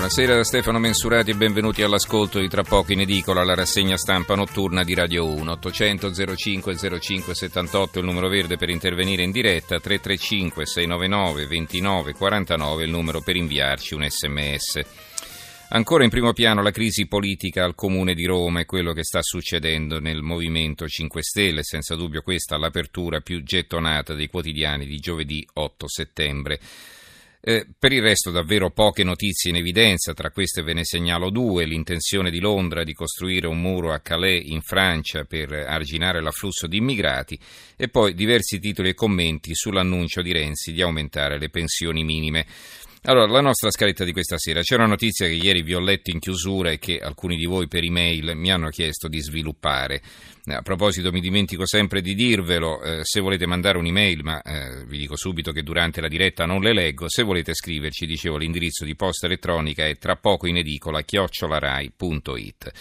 Buonasera da Stefano Mensurati e benvenuti all'ascolto di Tra poco in edicola, la rassegna stampa notturna di Radio 1. 800 05 05 78 il numero verde per intervenire in diretta, 335 699 29 49 il numero per inviarci un sms. Ancora in primo piano la crisi politica al Comune di Roma e quello che sta succedendo nel Movimento 5 Stelle, senza dubbio questa l'apertura più gettonata dei quotidiani di giovedì 8 settembre. Eh, per il resto davvero poche notizie in evidenza, tra queste ve ne segnalo due, l'intenzione di Londra di costruire un muro a Calais in Francia per arginare l'afflusso di immigrati e poi diversi titoli e commenti sull'annuncio di Renzi di aumentare le pensioni minime. Allora, la nostra scaletta di questa sera. C'è una notizia che ieri vi ho letto in chiusura e che alcuni di voi per email mi hanno chiesto di sviluppare. A proposito, mi dimentico sempre di dirvelo, eh, se volete mandare un'email, ma eh, vi dico subito che durante la diretta non le leggo, se volete scriverci, dicevo, l'indirizzo di posta elettronica è tra poco in edicola chiocciolarai.it.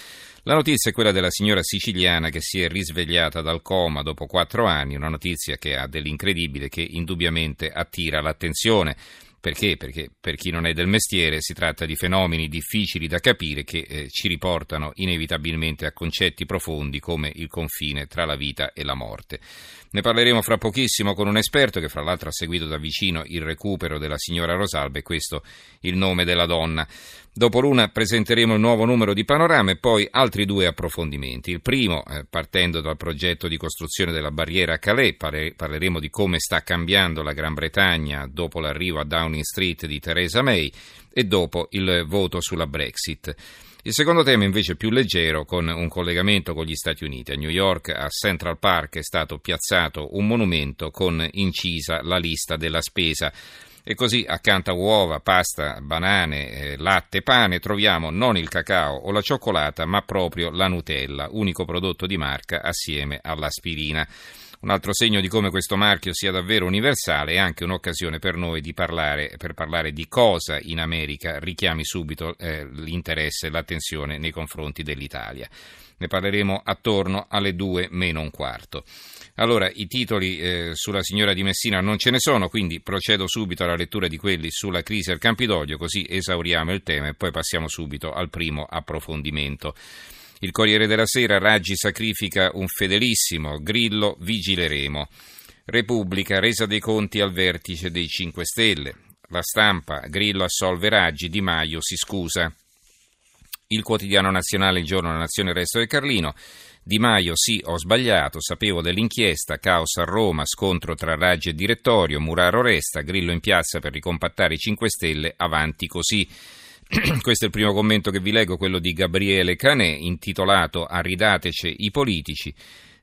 La notizia è quella della signora siciliana che si è risvegliata dal coma dopo quattro anni, una notizia che ha dell'incredibile che indubbiamente attira l'attenzione. Perché? Perché per chi non è del mestiere si tratta di fenomeni difficili da capire che eh, ci riportano inevitabilmente a concetti profondi come il confine tra la vita e la morte. Ne parleremo fra pochissimo con un esperto che fra l'altro ha seguito da vicino il recupero della signora Rosalba e questo il nome della donna. Dopo l'una presenteremo il nuovo numero di Panorama e poi altri due approfondimenti. Il primo, eh, partendo dal progetto di costruzione della barriera a Calais, parleremo di come sta cambiando la Gran Bretagna dopo l'arrivo a Downing Street di Theresa May e dopo il voto sulla Brexit. Il secondo tema invece è più leggero, con un collegamento con gli Stati Uniti. A New York, a Central Park, è stato piazzato un monumento con incisa la lista della spesa. E così accanto a uova, pasta, banane, eh, latte, pane troviamo non il cacao o la cioccolata, ma proprio la Nutella, unico prodotto di marca assieme all'aspirina. Un altro segno di come questo marchio sia davvero universale è anche un'occasione per noi di parlare, per parlare di cosa in America richiami subito eh, l'interesse e l'attenzione nei confronti dell'Italia. Ne parleremo attorno alle due meno un quarto. Allora, i titoli eh, sulla signora di Messina non ce ne sono, quindi procedo subito alla lettura di quelli sulla crisi al Campidoglio, così esauriamo il tema e poi passiamo subito al primo approfondimento. Il Corriere della Sera, Raggi sacrifica un fedelissimo, Grillo vigileremo. Repubblica, resa dei conti al vertice dei 5 Stelle. La stampa, Grillo assolve Raggi, Di Maio si scusa. Il quotidiano nazionale, il giorno della nazione, il resto del Carlino. Di Maio, sì, ho sbagliato, sapevo dell'inchiesta, caos a Roma, scontro tra Raggi e direttorio, Muraro resta, Grillo in piazza per ricompattare i 5 Stelle, avanti così. Questo è il primo commento che vi leggo, quello di Gabriele Canè, intitolato Arridateci i politici.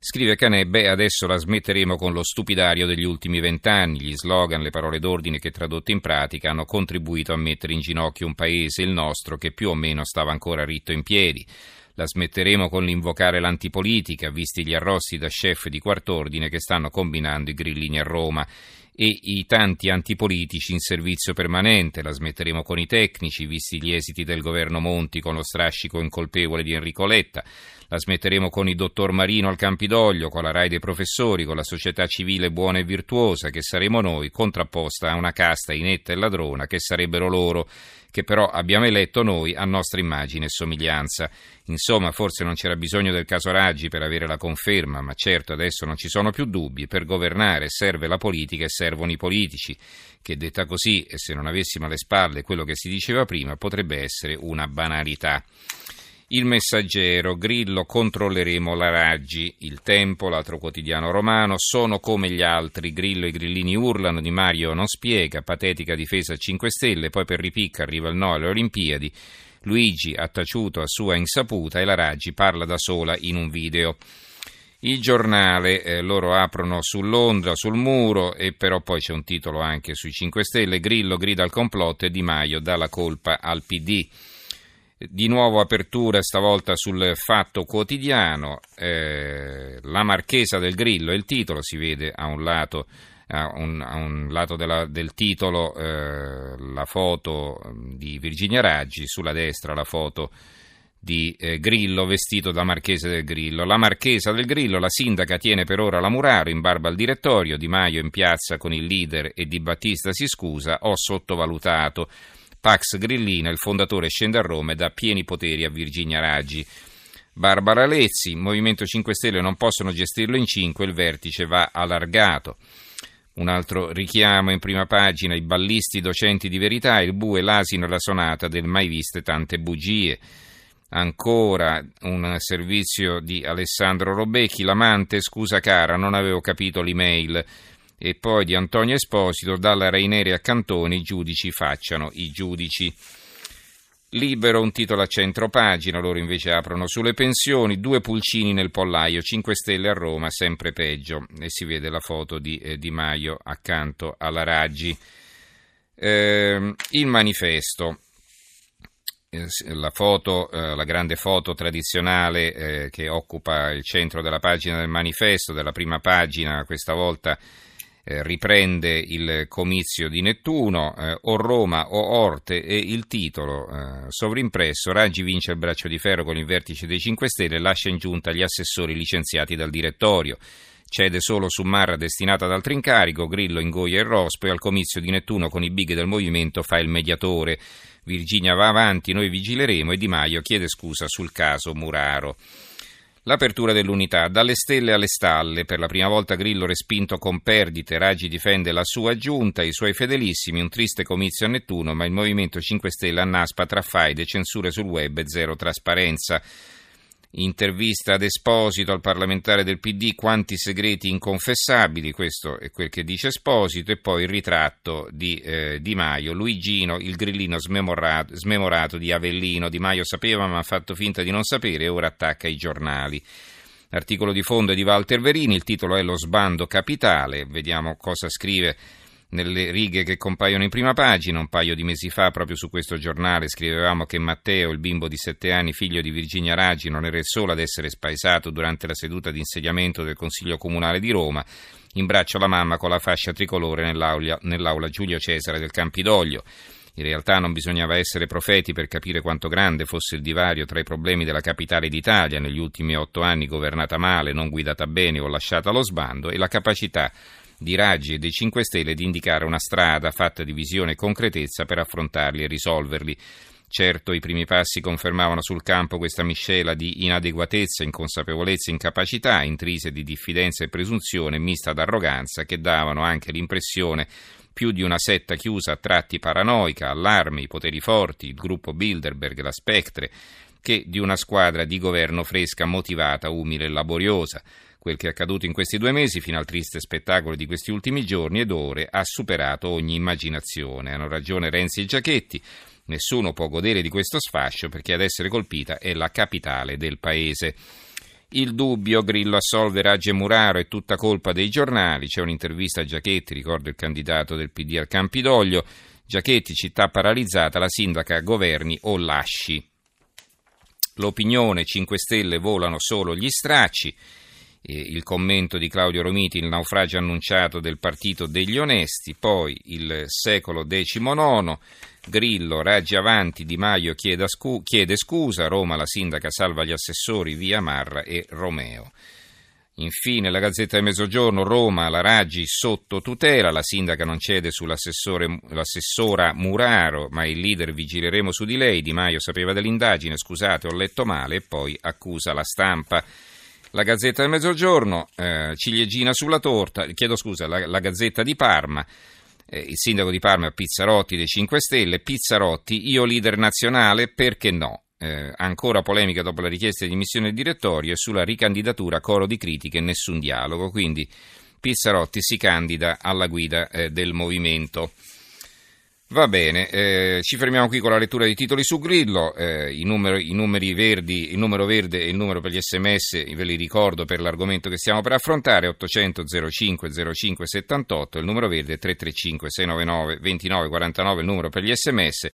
Scrive Canè, beh, adesso la smetteremo con lo stupidario degli ultimi vent'anni, gli slogan, le parole d'ordine che tradotte in pratica hanno contribuito a mettere in ginocchio un paese, il nostro, che più o meno stava ancora ritto in piedi. La smetteremo con l'invocare l'antipolitica, visti gli arrosti da chef di quart'ordine che stanno combinando i grillini a Roma e i tanti antipolitici in servizio permanente. La smetteremo con i tecnici, visti gli esiti del governo Monti con lo strascico incolpevole di Enrico Letta. La smetteremo con il dottor Marino al Campidoglio, con la RAI dei professori, con la società civile buona e virtuosa, che saremo noi, contrapposta a una casta inetta e ladrona, che sarebbero loro che però abbiamo eletto noi a nostra immagine e somiglianza. Insomma, forse non c'era bisogno del caso Raggi per avere la conferma, ma certo adesso non ci sono più dubbi, per governare serve la politica e servono i politici, che detta così, e se non avessimo alle spalle quello che si diceva prima, potrebbe essere una banalità. Il Messaggero, Grillo, controlleremo la Raggi. Il Tempo, l'altro quotidiano romano, sono come gli altri. Grillo e grillini urlano, Di Mario non spiega, patetica difesa a 5 Stelle, poi per ripicca arriva il no alle Olimpiadi. Luigi ha taciuto a sua insaputa e la Raggi parla da sola in un video. Il giornale, eh, loro aprono su Londra, sul muro, e però poi c'è un titolo anche sui 5 Stelle, Grillo grida al complotto e Di Maio dà la colpa al PD. Di nuovo apertura stavolta sul fatto quotidiano, eh, la Marchesa del Grillo è il titolo, si vede a un lato, a un, a un lato della, del titolo eh, la foto di Virginia Raggi, sulla destra la foto di eh, Grillo vestito da Marchese del Grillo. La Marchesa del Grillo, la sindaca tiene per ora la Muraro in barba al direttorio, Di Maio in piazza con il leader e Di Battista si scusa, ho sottovalutato. Pax Grillina, il fondatore, scende a Roma e dà pieni poteri a Virginia Raggi. Barbara Lezzi, Movimento 5 Stelle non possono gestirlo in 5, il vertice va allargato. Un altro richiamo in prima pagina, i ballisti docenti di verità, il bue, l'asino e la sonata del mai viste tante bugie. Ancora un servizio di Alessandro Robecchi, l'amante, scusa cara, non avevo capito l'email e poi di Antonio Esposito, dalla Raineri a Cantoni, i giudici facciano i giudici. Libero, un titolo a centro pagina, loro invece aprono sulle pensioni, due pulcini nel pollaio, 5 stelle a Roma, sempre peggio, e si vede la foto di eh, Di Maio accanto alla Raggi. Eh, il manifesto, eh, la, foto, eh, la grande foto tradizionale eh, che occupa il centro della pagina del manifesto, della prima pagina, questa volta eh, riprende il comizio di Nettuno, eh, o Roma o Orte e il titolo eh, sovrimpresso Raggi vince il braccio di ferro con il vertice dei 5 Stelle lascia in giunta gli assessori licenziati dal direttorio. Cede solo su Marra destinata ad altro incarico, Grillo ingoia il Rospo e al comizio di Nettuno con i big del movimento fa il mediatore. Virginia va avanti, noi vigileremo e Di Maio chiede scusa sul caso Muraro. L'apertura dell'unità, dalle stelle alle stalle, per la prima volta Grillo respinto con perdite, Raggi difende la sua giunta, i suoi fedelissimi, un triste comizio a Nettuno, ma il Movimento 5 Stelle annaspa tra faide, censure sul web e zero trasparenza. Intervista ad Esposito al parlamentare del PD, quanti segreti inconfessabili, questo è quel che dice Esposito, e poi il ritratto di eh, Di Maio, Luigino, il grillino smemorato, smemorato di Avellino, Di Maio sapeva ma ha fatto finta di non sapere e ora attacca i giornali. L'articolo di fondo è di Walter Verini, il titolo è Lo sbando capitale, vediamo cosa scrive nelle righe che compaiono in prima pagina. Un paio di mesi fa, proprio su questo giornale, scrivevamo che Matteo, il bimbo di sette anni, figlio di Virginia Raggi, non era il solo ad essere spaesato durante la seduta di insediamento del Consiglio Comunale di Roma, in braccio alla mamma con la fascia tricolore nell'aula, nell'aula Giulio Cesare del Campidoglio. In realtà non bisognava essere profeti per capire quanto grande fosse il divario tra i problemi della capitale d'Italia, negli ultimi otto anni governata male, non guidata bene o lasciata allo sbando, e la capacità di Raggi e dei 5 Stelle di indicare una strada fatta di visione e concretezza per affrontarli e risolverli. Certo, i primi passi confermavano sul campo questa miscela di inadeguatezza, inconsapevolezza incapacità, intrise di diffidenza e presunzione, mista d'arroganza, che davano anche l'impressione più di una setta chiusa a tratti paranoica, allarmi, i poteri forti, il gruppo Bilderberg, la Spectre, che di una squadra di governo fresca, motivata, umile e laboriosa. Quel che è accaduto in questi due mesi, fino al triste spettacolo di questi ultimi giorni ed ore, ha superato ogni immaginazione. Hanno ragione Renzi e Giachetti. Nessuno può godere di questo sfascio perché ad essere colpita è la capitale del paese. Il dubbio, Grillo assolve Raggi e Muraro, è tutta colpa dei giornali. C'è un'intervista a Giachetti, ricordo il candidato del PD al Campidoglio. Giachetti, città paralizzata, la sindaca governi o lasci. L'opinione 5 Stelle volano solo gli stracci il commento di Claudio Romiti, il naufragio annunciato del partito degli onesti, poi il secolo XIX, Grillo, Raggi avanti, Di Maio chiede, scu- chiede scusa, Roma la sindaca salva gli assessori, via Marra e Romeo. Infine, la Gazzetta del Mezzogiorno, Roma, la Raggi sotto tutela, la sindaca non cede sull'assessora Muraro, ma il leader vigileremo su di lei, Di Maio sapeva dell'indagine, scusate ho letto male, e poi accusa la stampa. La Gazzetta del Mezzogiorno, eh, ciliegina sulla torta, chiedo scusa, la, la Gazzetta di Parma, eh, il sindaco di Parma Pizzarotti dei 5 Stelle, Pizzarotti, io leader nazionale, perché no? Eh, ancora polemica dopo la richiesta di dimissione del direttorio e sulla ricandidatura coro di critiche nessun dialogo, quindi Pizzarotti si candida alla guida eh, del movimento. Va bene, eh, ci fermiamo qui con la lettura dei titoli su Grillo, eh, i, numeri, i, numeri, verdi, il numero verde e il numero per gli sms ve li ricordo per l'argomento che stiamo per affrontare, 800 05 05 78, il numero verde 335 699 29 49, il numero per gli sms,